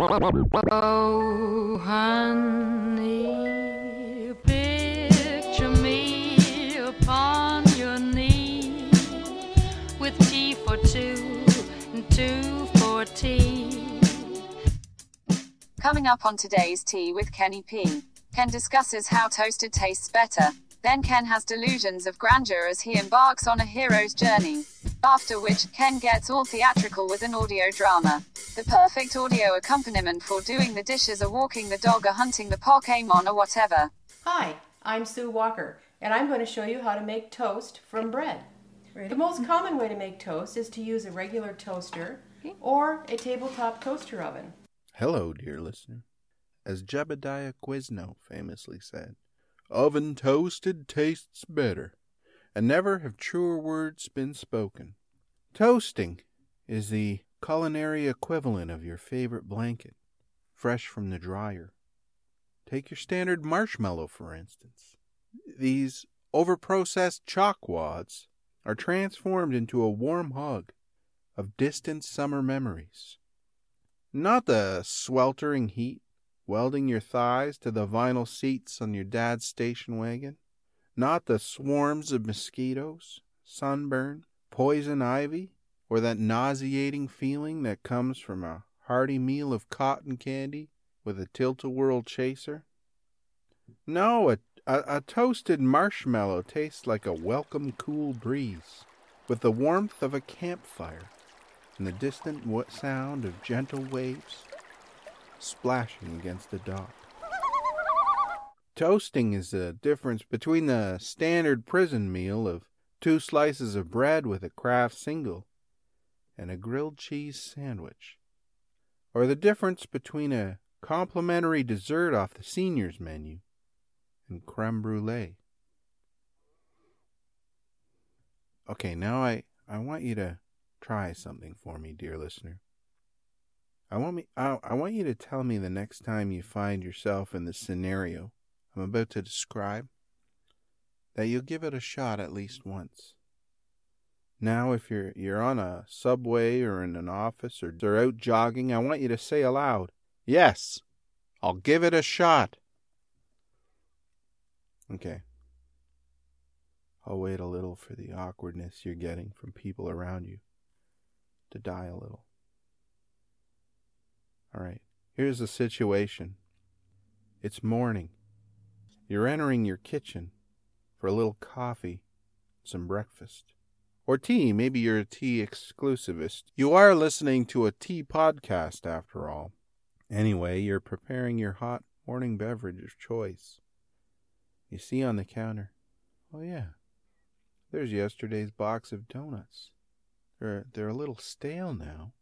Oh, honey, picture me upon your knee with tea for two and two for tea. Coming up on today's Tea with Kenny P. Ken discusses how toasted tastes better. Then Ken has delusions of grandeur as he embarks on a hero's journey. After which, Ken gets all theatrical with an audio drama. The perfect audio accompaniment for doing the dishes or walking the dog or hunting the Pokemon or whatever. Hi, I'm Sue Walker, and I'm going to show you how to make toast from bread. The most common way to make toast is to use a regular toaster or a tabletop toaster oven. Hello, dear listener. As Jebediah Quizno famously said, oven toasted tastes better, and never have truer words been spoken. Toasting is the culinary equivalent of your favorite blanket, fresh from the dryer. Take your standard marshmallow, for instance. These overprocessed chalk wads are transformed into a warm hug of distant summer memories. Not the sweltering heat welding your thighs to the vinyl seats on your dad's station wagon, not the swarms of mosquitoes, sunburn, poison ivy, or that nauseating feeling that comes from a hearty meal of cotton candy with a tilt-a-whirl chaser. No, a, a, a toasted marshmallow tastes like a welcome cool breeze, with the warmth of a campfire and the distant sound of gentle waves splashing against the dock. Toasting is the difference between the standard prison meal of two slices of bread with a Kraft single and a grilled cheese sandwich, or the difference between a complimentary dessert off the seniors menu and creme brulee. Okay, now I, I want you to try something for me, dear listener. I want me I, I want you to tell me the next time you find yourself in this scenario I'm about to describe that you'll give it a shot at least once. Now if you're you're on a subway or in an office or they're out jogging, I want you to say aloud, "Yes, I'll give it a shot." Okay. I'll wait a little for the awkwardness you're getting from people around you to die a little. All right, here's the situation it's morning. You're entering your kitchen for a little coffee, some breakfast, or tea. Maybe you're a tea exclusivist. You are listening to a tea podcast, after all. Anyway, you're preparing your hot morning beverage of choice. You see on the counter, oh yeah, there's yesterday's box of donuts. They're they're a little stale now.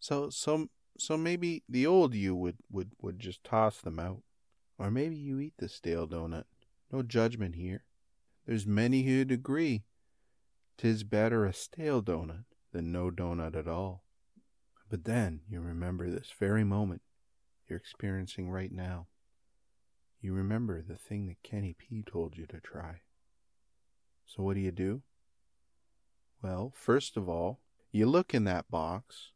So so so maybe the old you would, would, would just toss them out. Or maybe you eat the stale donut. No judgment here. There's many who'd agree 'tis better a stale donut than no donut at all. But then you remember this very moment you're experiencing right now. You remember the thing that Kenny P told you to try. So what do you do? Well, first of all, you look in that box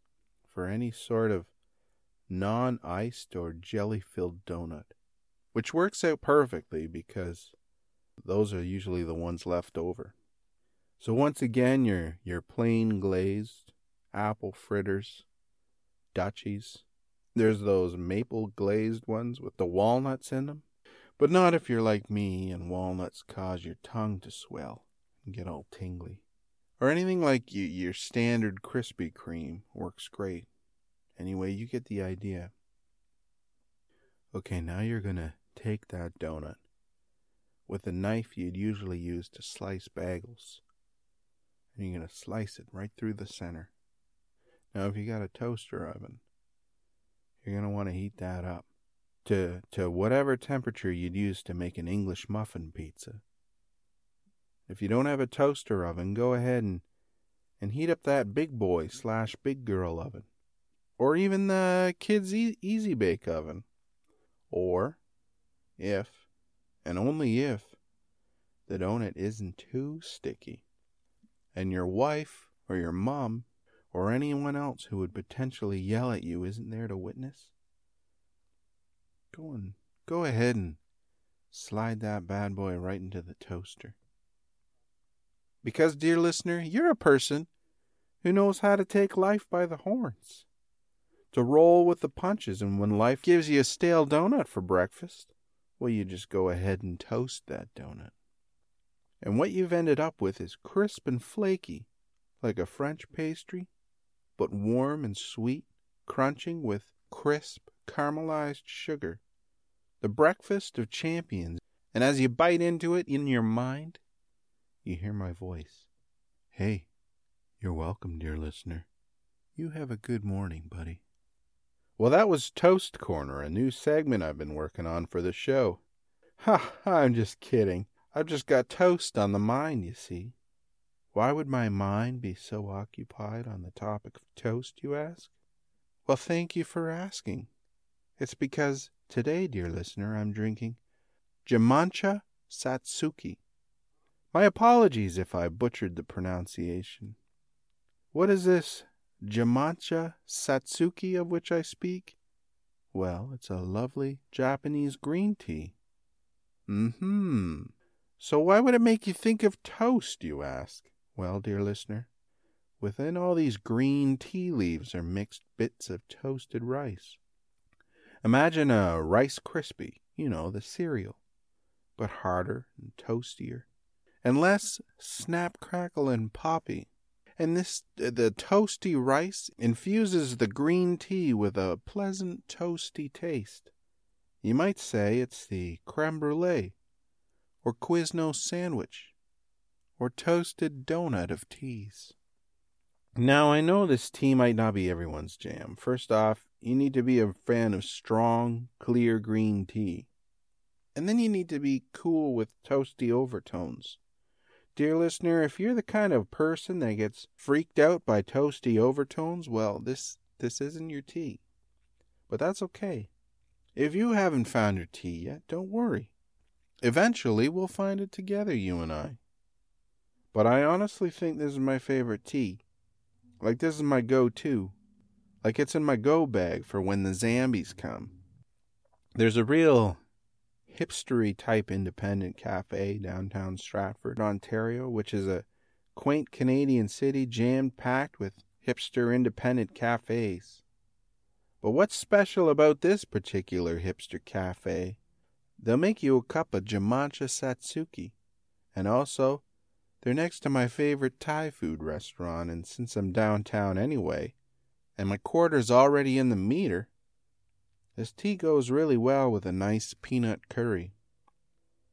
for any sort of non iced or jelly filled donut, which works out perfectly because those are usually the ones left over. So once again, your your plain glazed apple fritters, Dutchies. There's those maple glazed ones with the walnuts in them, but not if you're like me and walnuts cause your tongue to swell and get all tingly or anything like you, your standard Krispy Kreme works great. Anyway, you get the idea. Okay, now you're to take that donut with the knife you'd usually use to slice bagels, and you're going to slice it right through the center. Now, if you got a toaster oven, you're going to want to heat that up to, to whatever temperature you'd use to make an English muffin pizza. If you don't have a toaster oven, go ahead and, and heat up that big boy slash big girl oven. Or even the kids' e- easy bake oven. Or, if, and only if, the donut isn't too sticky, and your wife or your mom or anyone else who would potentially yell at you isn't there to witness? Go and go ahead and slide that bad boy right into the toaster. Because, dear listener, you're a person who knows how to take life by the horns, to roll with the punches, and when life gives you a stale donut for breakfast, well, you just go ahead and toast that donut. And what you've ended up with is crisp and flaky, like a French pastry, but warm and sweet, crunching with crisp, caramelized sugar. The breakfast of champions. And as you bite into it in your mind, you hear my voice. Hey, you're welcome, dear listener. You have a good morning, buddy. Well, that was Toast Corner, a new segment I've been working on for the show. Ha, I'm just kidding. I've just got toast on the mind, you see. Why would my mind be so occupied on the topic of toast, you ask? Well, thank you for asking. It's because today, dear listener, I'm drinking Genmaicha Satsuki. My apologies if I butchered the pronunciation. What is this Genmaicha Satsuki of which I speak? Well, it's a lovely Japanese green tea. Mm-hmm. So why would it make you think of toast, you ask? Well, dear listener, within all these green tea leaves are mixed bits of toasted rice. Imagine a Rice Krispie, you know, the cereal, but harder and toastier, and less snap, crackle, and poppy and this the toasty rice infuses the green tea with a pleasant toasty taste. You might say it's the creme brulee, or Quiznos sandwich, or toasted donut of teas. Now, I know this tea might not be everyone's jam. First off, you need to be a fan of strong, clear green tea. And then you need to be cool with toasty overtones. Dear listener, if you're the kind of person that gets freaked out by toasty overtones, well, this this isn't your tea. But that's okay. If you haven't found your tea yet, don't worry. Eventually, we'll find it together, you and I. But I honestly think this is my favorite tea. Like this is my go-to. Like it's in my go bag for when the zombies come. There's a real hipstery type independent cafe downtown Stratford, Ontario, which is a quaint Canadian city jammed packed with hipster independent cafes. But what's special about this particular hipster cafe? They'll make you a cup of Genmaicha Satsuki, and also they're next to my favorite Thai food restaurant, and since I'm downtown anyway, and my quarter's already in the meter, this tea goes really well with a nice peanut curry.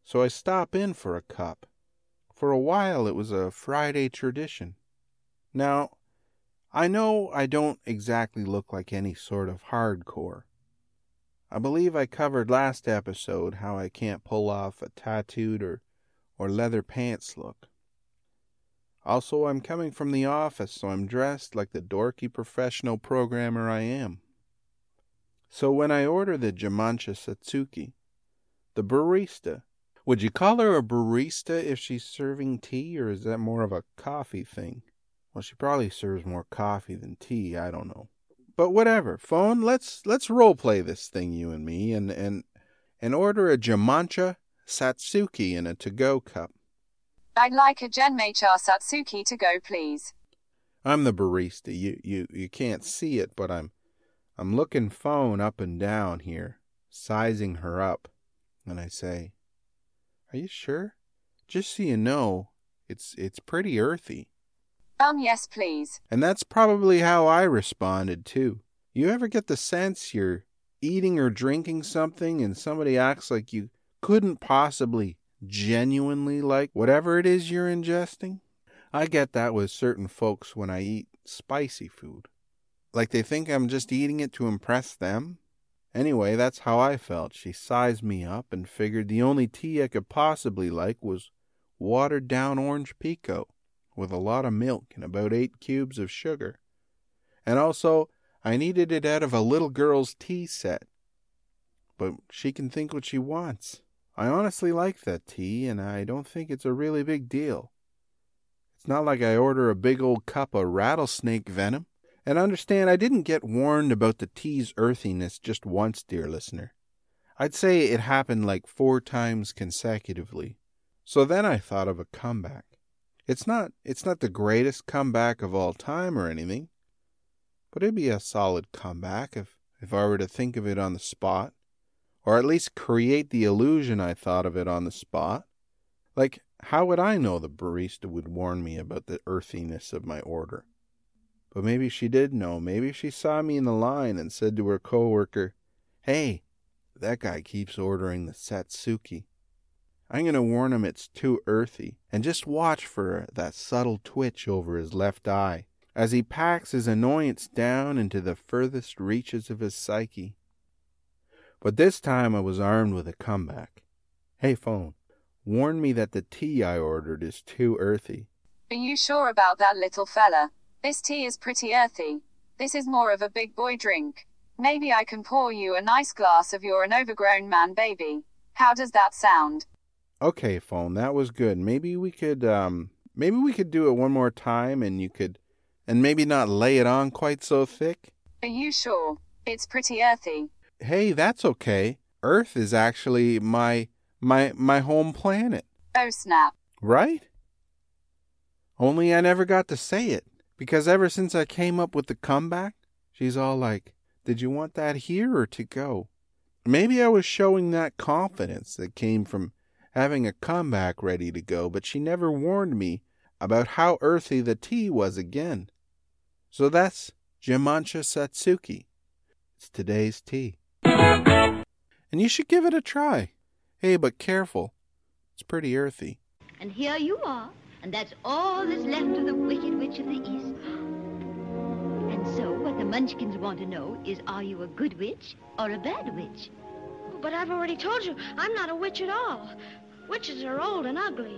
So I stop in for a cup. For a while it was a Friday tradition. Now, I know I don't exactly look like any sort of hardcore. I believe I covered last episode how I can't pull off a tattooed or, or leather pants look. Also, I'm coming from the office, so I'm dressed like the dorky professional programmer I am. So when I order the Genmaicha Satsuki, the barista, would you call her a barista if she's serving tea, or is that more of a coffee thing? Well, she probably serves more coffee than tea, I don't know. But whatever. Phone, let's let's role play this thing, you and me, and and and order a Genmaicha Satsuki in a to-go cup. I'd like a Genmaicha Satsuki to go, please. I'm the barista. You you you can't see it, but I'm I'm looking phone up and down here, sizing her up, and I say, Are you sure? Just so you know, it's it's pretty earthy. Um, yes, please. And that's probably how I responded too. You ever get the sense you're eating or drinking something and somebody acts like you couldn't possibly genuinely like whatever it is you're ingesting? I get that with certain folks when I eat spicy food. Like they think I'm just eating it to impress them? Anyway, that's how I felt. She sized me up and figured the only tea I could possibly like was watered down orange pekoe with a lot of milk and about eight cubes of sugar. And also, I needed it out of a little girl's tea set. But she can think what she wants. I honestly like that tea, and I don't think it's a really big deal. It's not like I order a big old cup of rattlesnake venom. And understand, I didn't get warned about the tea's earthiness just once, dear listener. I'd say it happened like four times consecutively. So then I thought of a comeback. It's not it's not the greatest comeback of all time or anything, but it'd be a solid comeback if if I were to think of it on the spot, or at least create the illusion I thought of it on the spot. Like, how would I know the barista would warn me about the earthiness of my order? But maybe she did know. Maybe she saw me in the line and said to her coworker, Hey, that guy keeps ordering the Satsuki. I'm going to warn him it's too earthy, and just watch for that subtle twitch over his left eye as he packs his annoyance down into the furthest reaches of his psyche. But this time I was armed with a comeback. Hey, phone, warn me that the tea I ordered is too earthy. Are you sure about that, little fella? This tea is pretty earthy. This is more of a big boy drink. Maybe I can pour you a nice glass of your an overgrown man baby. How does that sound? Okay, phone, that was good. Maybe we could um maybe we could do it one more time and you could and maybe not lay it on quite so thick. Are you sure? It's pretty earthy. Hey, that's okay. Earth is actually my my my home planet, Oh snap. right? Only I never got to say it because ever since I came up with the comeback, she's all like, "Did you want that here or to go?" Maybe I was showing that confidence that came from having a comeback ready to go, but she never warned me about how earthy the tea was again. So that's Genmaicha Satsuki. It's today's tea. And you should give it a try. Hey, but careful. It's pretty earthy. And here you are, and that's all that's left of the Wicked Witch of the East. And so, what the Munchkins want to know is are you a good witch or a bad witch? Oh, but I've already told you, I'm not a witch at all. Witches are old and ugly.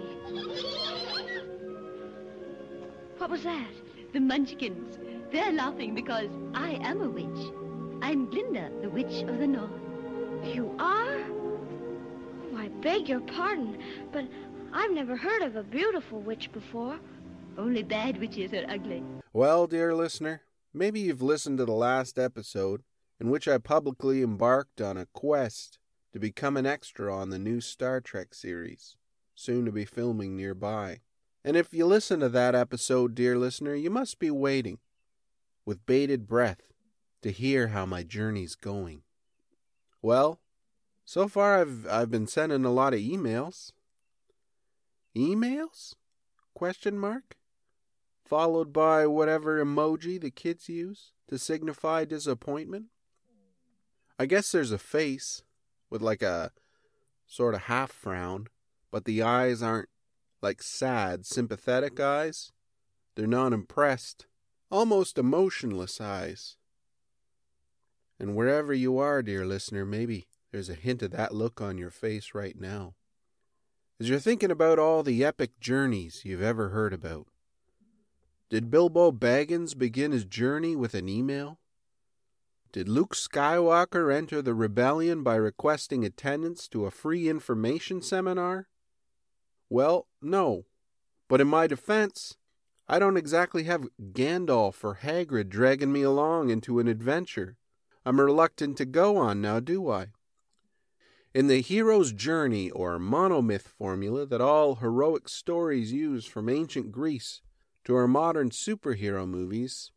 What was that? The Munchkins. They're laughing because I am a witch. I'm Glinda, the Witch of the North. You are? Oh, I beg your pardon, but I've never heard of a beautiful witch before. Only bad witches are ugly. Well, dear listener, maybe you've listened to the last episode in which I publicly embarked on a quest to become an extra on the new Star Trek series, soon to be filming nearby. And if you listen to that episode, dear listener, you must be waiting with bated breath to hear how my journey's going. Well, so far I've I've been sending a lot of emails. Emails? Question mark? Followed by whatever emoji the kids use to signify disappointment. I guess there's a face with like a sort of half frown, but the eyes aren't like sad, sympathetic eyes. They're not impressed, almost emotionless eyes. And wherever you are, dear listener, maybe there's a hint of that look on your face right now. As you're thinking about all the epic journeys you've ever heard about. Did Bilbo Baggins begin his journey with an email? Did Luke Skywalker enter the rebellion by requesting attendance to a free information seminar? Well, no. But in my defense, I don't exactly have Gandalf or Hagrid dragging me along into an adventure I'm reluctant to go on now, do I? In the hero's journey or monomyth formula that all heroic stories use from ancient Greece to our modern superhero movies,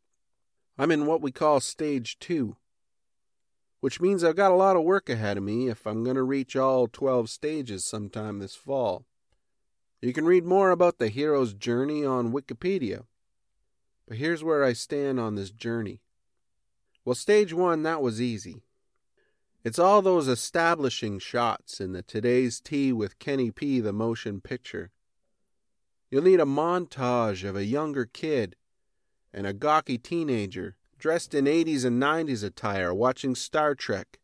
I'm in what we call stage two, which means I've got a lot of work ahead of me if I'm going to reach all 12 stages sometime this fall. You can read more about the hero's journey on Wikipedia. But here's where I stand on this journey. Well, stage one, that was easy. It's all those establishing shots in the Today's Tea with Kenny P, the motion picture. You'll need a montage of a younger kid and a gawky teenager dressed in 80s and 90s attire watching Star Trek,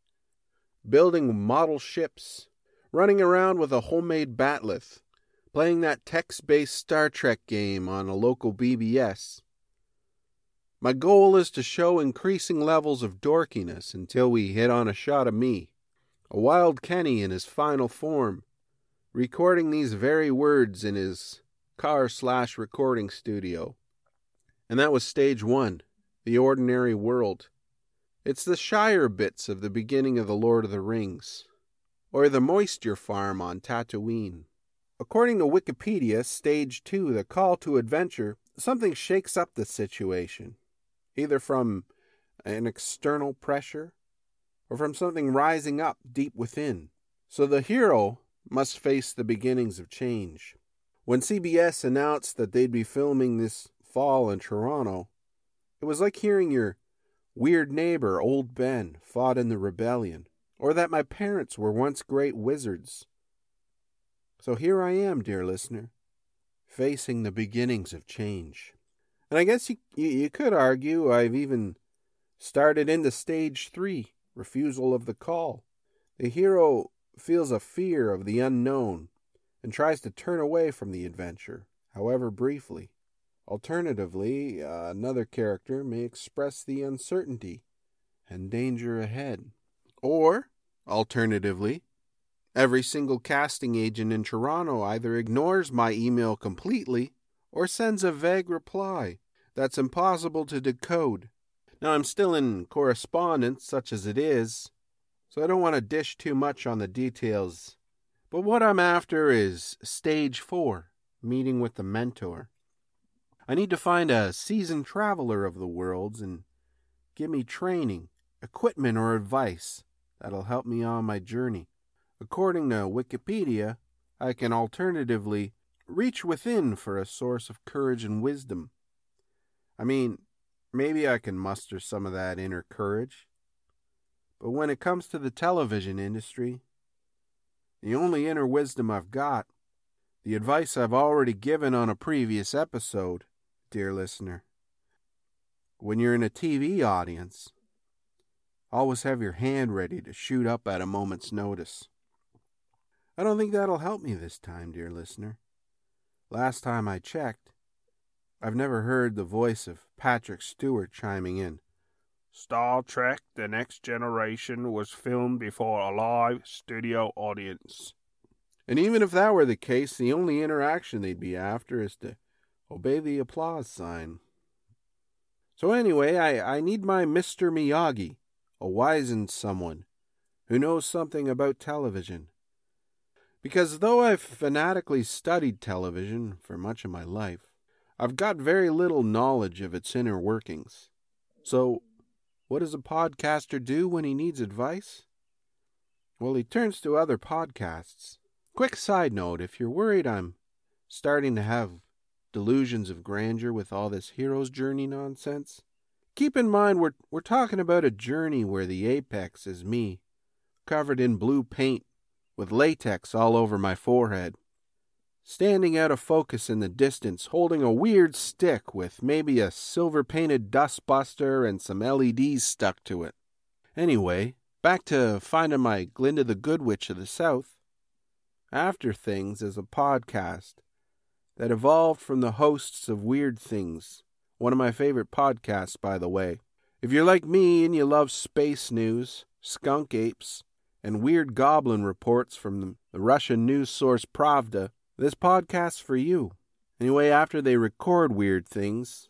building model ships, running around with a homemade bat'leth, playing that text based Star Trek game on a local BBS. My goal is to show increasing levels of dorkiness until we hit on a shot of me, a wild Kenny in his final form, recording these very words in his car slash recording studio. And that was stage one, the ordinary world. It's the Shire bits of the beginning of The Lord of the Rings, or the moisture farm on Tatooine. According to Wikipedia, stage two, the call to adventure, something shakes up the situation, either from an external pressure or from something rising up deep within. So the hero must face the beginnings of change. When CBS announced that they'd be filming this fall in Toronto, it was like hearing your weird neighbor, Old Ben, fought in the rebellion, or that my parents were once great wizards. So here I am, dear listener, facing the beginnings of change. And I guess you, you, you could argue I've even started into stage three refusal of the call. The hero feels a fear of the unknown and tries to turn away from the adventure, however briefly. Alternatively, uh, another character may express the uncertainty and danger ahead. Or, alternatively, every single casting agent in Toronto either ignores my email completely or sends a vague reply that's impossible to decode. Now, I'm still in correspondence, such as it is, so I don't want to dish too much on the details. But what I'm after is stage four meeting with the mentor. I need to find a seasoned traveler of the worlds and give me training, equipment, or advice that'll help me on my journey. According to Wikipedia, I can alternatively reach within for a source of courage and wisdom. I mean, maybe I can muster some of that inner courage. But when it comes to the television industry, the only inner wisdom I've got, the advice I've already given on a previous episode, dear listener. When you're in a TV audience, always have your hand ready to shoot up at a moment's notice. I don't think that'll help me this time, dear listener. Last time I checked, I've never heard the voice of Patrick Stewart chiming in. Star Trek The Next Generation was filmed before a live studio audience. And even if that were the case, the only interaction they'd be after is to obey the applause sign. So, anyway, I, I need my Mr. Miyagi, a wizened someone who knows something about television. Because though I've fanatically studied television for much of my life, I've got very little knowledge of its inner workings. So, what does a podcaster do when he needs advice? Well, he turns to other podcasts. Quick side note if you're worried I'm starting to have delusions of grandeur with all this hero's journey nonsense, keep in mind we're, we're talking about a journey where the apex is me, covered in blue paint with latex all over my forehead standing out of focus in the distance, holding a weird stick with maybe a silver painted dustbuster and some LEDs stuck to it. Anyway, back to finding my Glinda the Good Witch of the South. After Things is a podcast that evolved from the hosts of Weird Things, one of my favorite podcasts, by the way. If you're like me and you love space news, skunk apes, and weird goblin reports from the Russian news source Pravda, this podcast's for you. Anyway, after they record weird things,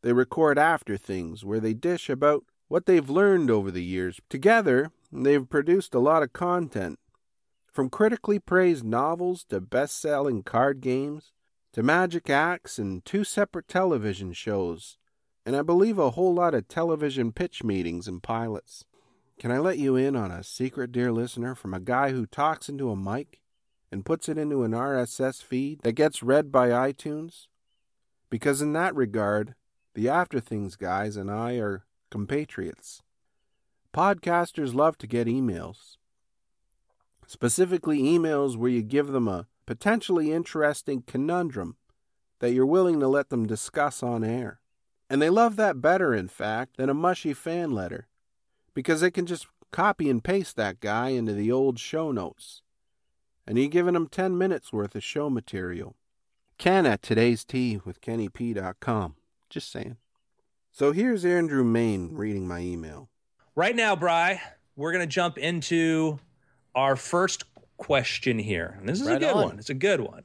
they record after things where they dish about what they've learned over the years. Together, they've produced a lot of content. From critically praised novels to best selling card games to magic acts and two separate television shows, and I believe a whole lot of television pitch meetings and pilots. Can I let you in on a secret, dear listener, from a guy who talks into a mic and puts it into an RSS feed that gets read by iTunes? Because in that regard, the After Things guys and I are compatriots. Podcasters love to get emails, specifically emails where you give them a potentially interesting conundrum that you're willing to let them discuss on air. And they love that better, in fact, than a mushy fan letter, because they can just copy and paste that guy into the old show notes and you're giving them 10 minutes worth of show material. Ken at today's tea with kennyp.com. Just saying. So here's Andrew Mayne reading my email. Right now, Bry, we're going to jump into our first question here. And this is Right a good on. one. It's a good one.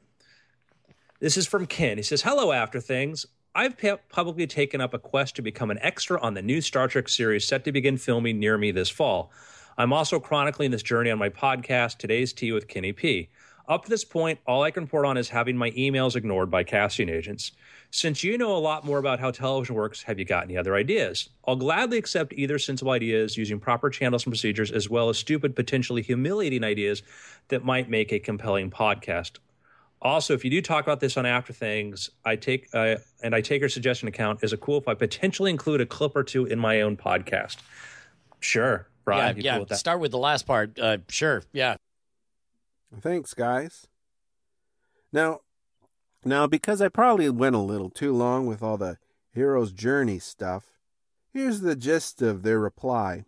This is from Ken. He says, Hello, After Things. I've publicly taken up a quest to become an extra on the new Star Trek series set to begin filming near me this fall. I'm also chronicling this journey on my podcast, Today's Tea with Kenny P. Up to this point, all I can report on is having my emails ignored by casting agents. Since you know a lot more about how television works, have you got any other ideas? I'll gladly accept either sensible ideas using proper channels and procedures, as well as stupid, potentially humiliating ideas that might make a compelling podcast. Also, if you do talk about this on After Things, I take uh, and I take your suggestion account. Is it cool if I potentially include a clip or two in my own podcast? Sure, Brian. yeah, yeah. cool with that? Start with the last part. Uh, sure. Yeah. Thanks, guys. Now, now, because I probably went a little too long with all the hero's journey stuff, here's the gist of their reply.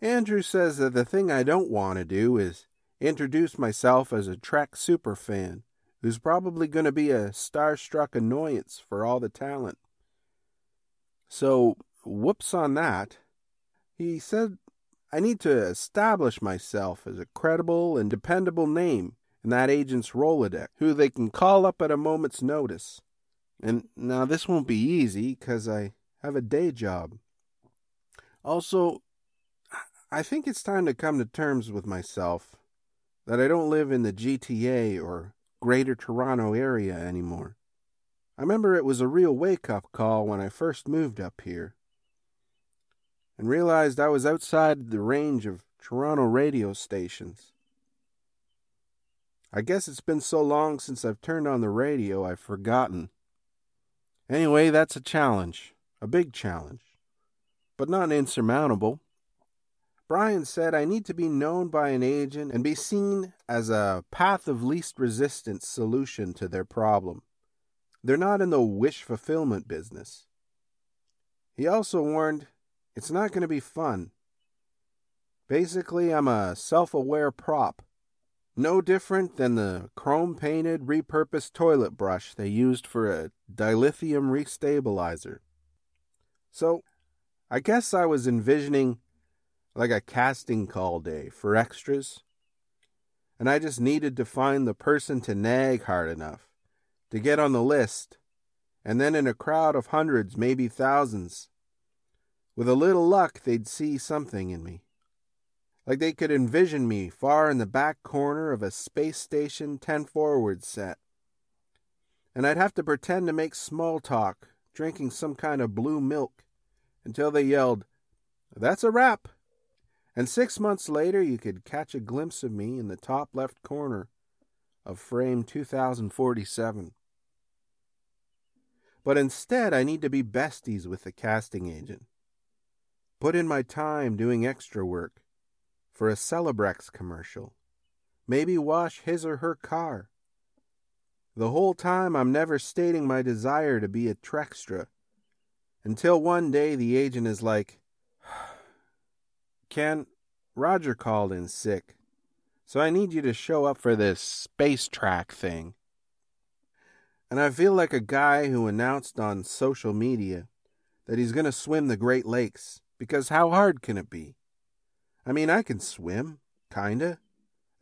Andrew says that the thing I don't want to do is introduce myself as a Trek superfan who's probably going to be a starstruck annoyance for all the talent. So, whoops on that. He said I need to establish myself as a credible and dependable name in that agent's Rolodex, who they can call up at a moment's notice. And now this won't be easy because I have a day job. Also, I think it's time to come to terms with myself that I don't live in the GTA or Greater Toronto area anymore. I remember it was a real wake up call when I first moved up here and realized I was outside the range of Toronto radio stations. I guess it's been so long since I've turned on the radio, I've forgotten. Anyway, that's a challenge, a big challenge, but not insurmountable. Brian said I need to be known by an agent and be seen as a path of least resistance solution to their problem. They're not in the wish fulfillment business. He also warned it's not going to be fun. Basically, I'm a self aware prop. No different than the chrome painted, repurposed toilet brush they used for a dilithium restabilizer. So, I guess I was envisioning like a casting call day for extras. And I just needed to find the person to nag hard enough to get on the list. And then in a crowd of hundreds, maybe thousands, with a little luck, they'd see something in me. Like they could envision me far in the back corner of a space station 10 forward set. And I'd have to pretend to make small talk, drinking some kind of blue milk, until they yelled, That's a wrap! And six months later, you could catch a glimpse of me in the top left corner of frame 2047. But instead, I need to be besties with the casting agent. Put in my time doing extra work for a Celebrex commercial. Maybe wash his or her car. The whole time, I'm never stating my desire to be a Trextra. Until one day, the agent is like, Ken, Roger called in sick, so I need you to show up for this space track thing. And I feel like a guy who announced on social media that he's going to swim the Great Lakes, because how hard can it be? I mean, I can swim, kinda,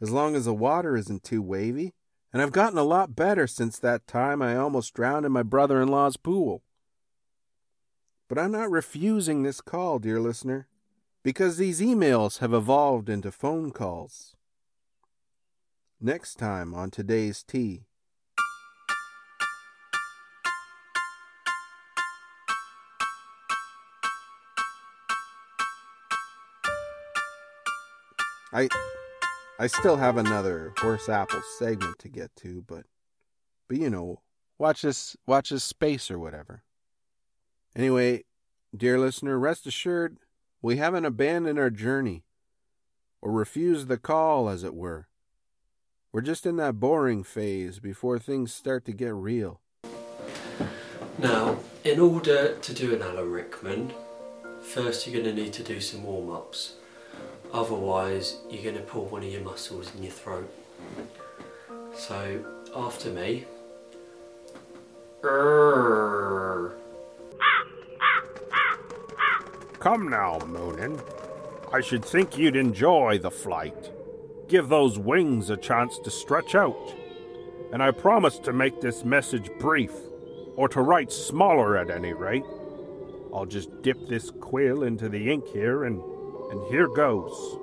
as long as the water isn't too wavy, and I've gotten a lot better since that time I almost drowned in my brother in law's pool. But I'm not refusing this call, dear listener because these emails have evolved into phone calls. Next time on today's tea. I I still have another horse apple segment to get to, but but you know, watch this watch this space or whatever. Anyway, dear listener, rest assured we haven't abandoned our journey, or refused the call, as it were. We're just in that boring phase before things start to get real. Now, in order to do an Alan Rickman, first you're going to need to do some warm ups. Otherwise, you're going to pull one of your muscles in your throat. So, after me. Err. Come now, Moonin. I should think you'd enjoy the flight. Give those wings a chance to stretch out. and I promise to make this message brief, or to write smaller at any rate. I'll just dip this quill into the ink here, and, and here goes.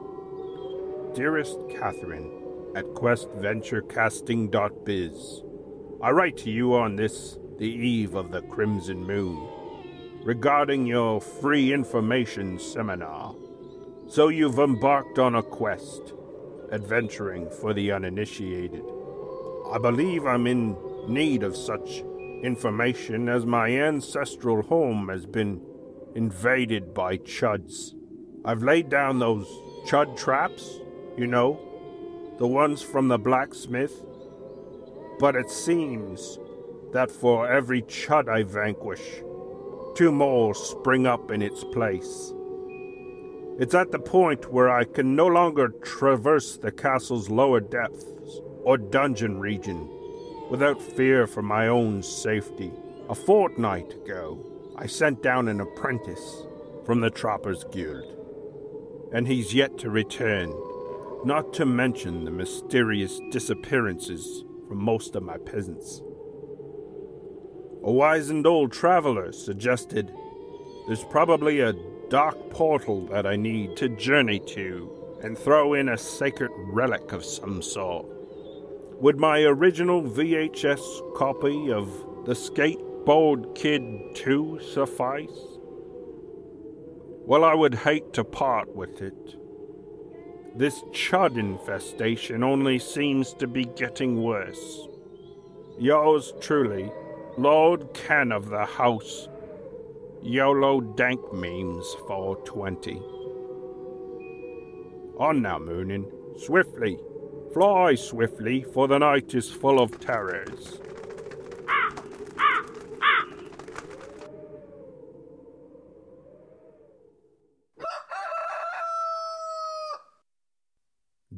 Dearest Catherine, at questventurecasting.biz, I write to you on this, the eve of the Crimson Moon, regarding your free information seminar. So you've embarked on a quest, adventuring for the uninitiated. I believe I'm in need of such information as my ancestral home has been invaded by chuds. I've laid down those chud traps, you know, the ones from the blacksmith. But it seems that for every chud I vanquish, two more spring up in its place. It's at the point where I can no longer traverse the castle's lower depths or dungeon region without fear for my own safety. A fortnight ago, I sent down an apprentice from the Trappers Guild, and he's yet to return, not to mention the mysterious disappearances from most of my peasants. A wizened old traveler suggested there's probably a dark portal that I need to journey to and throw in a sacred relic of some sort. Would my original VHS copy of The Skateboard Kid 2 suffice? Well, I would hate to part with it. This chud infestation only seems to be getting worse. Yours truly, Lord Ken of the House, YOLO Dank Memes 420. On now, Moonin, swiftly, fly swiftly, for the night is full of terrors.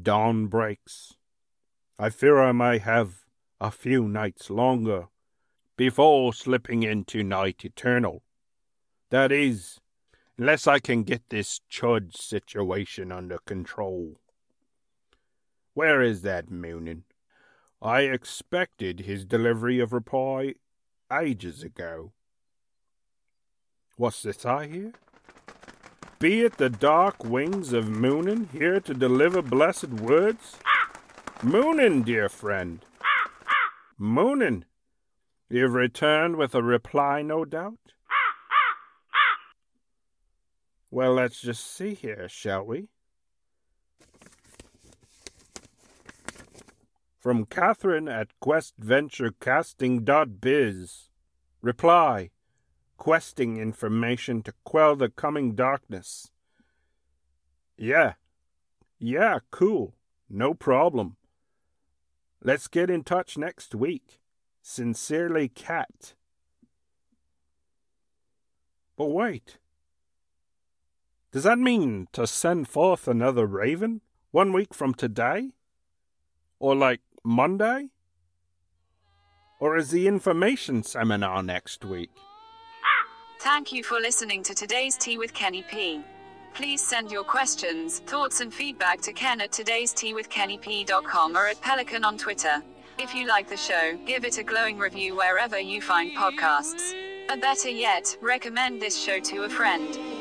Dawn breaks. I fear I may have a few nights longer before slipping into night eternal. That is, unless I can get this chud situation under control. Where is that Moonin? I expected his delivery of reply ages ago. What's this I hear? Be it the dark wings of Moonin here to deliver blessed words? Moonin, dear friend. Moonin, you've returned with a reply, no doubt? Well, let's just see here, shall we? From Catherine at questventurecasting.biz. Reply questing information to quell the coming darkness. Yeah. Yeah, cool. No problem. Let's get in touch next week. Sincerely, Cat. But wait. Does that mean to send forth another raven one week from today? Or like Monday? Or is the information seminar next week? Thank you for listening to today's Tea with Kenny P. Please send your questions, thoughts, and feedback to ken at today's tea with or at Pelican on Twitter. If you like the show, give it a glowing review wherever you find podcasts. Or better yet, recommend this show to a friend.